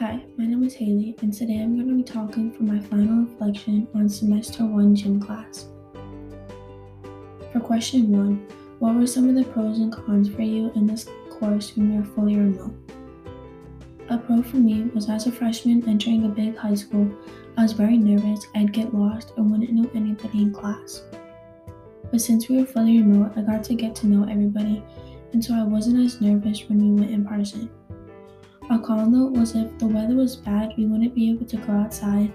is Haley, and today I'm going to be talking for my final reflection on semester one gym class. For question one, what were some of the pros and cons for you in this course when you were fully remote? A pro for me was as a freshman entering a big high school, I was very nervous I'd get lost and wouldn't know anybody in class. But since we were fully remote, I got to get to know everybody, and so I wasn't as nervous when we went in person. A con note was if the weather was bad, we wouldn't be able to go outside,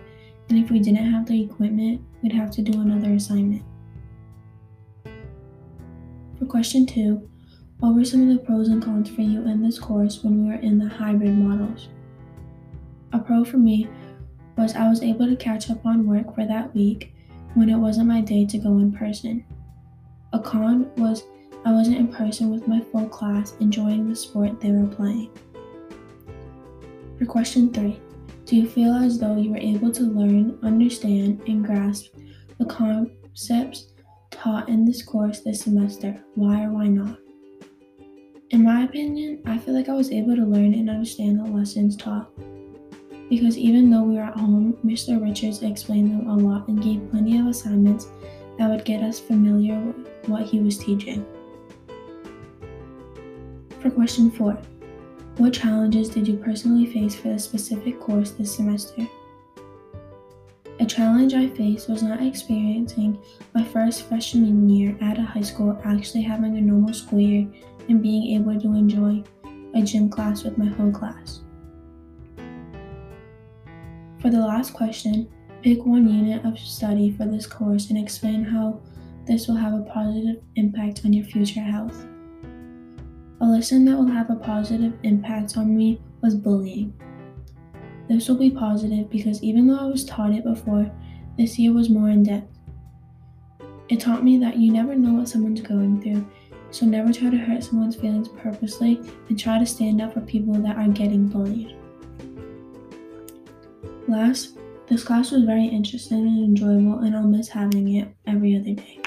and if we didn't have the equipment, we'd have to do another assignment. For question two, what were some of the pros and cons for you in this course when we were in the hybrid models? A pro for me was I was able to catch up on work for that week when it wasn't my day to go in person. A con was I wasn't in person with my full class enjoying the sport they were playing. For question three, do you feel as though you were able to learn, understand, and grasp the concepts taught in this course this semester? Why or why not? In my opinion, I feel like I was able to learn and understand the lessons taught. Because even though we were at home, Mr. Richards explained them a lot and gave plenty of assignments that would get us familiar with what he was teaching. For question four, what challenges did you personally face for the specific course this semester? A challenge I faced was not experiencing my first freshman year at a high school actually having a normal school year and being able to enjoy a gym class with my whole class. For the last question, pick one unit of study for this course and explain how this will have a positive impact on your future health. A lesson that will have a positive impact on me was bullying. This will be positive because even though I was taught it before, this year was more in depth. It taught me that you never know what someone's going through, so never try to hurt someone's feelings purposely and try to stand up for people that are getting bullied. Last, this class was very interesting and enjoyable, and I'll miss having it every other day.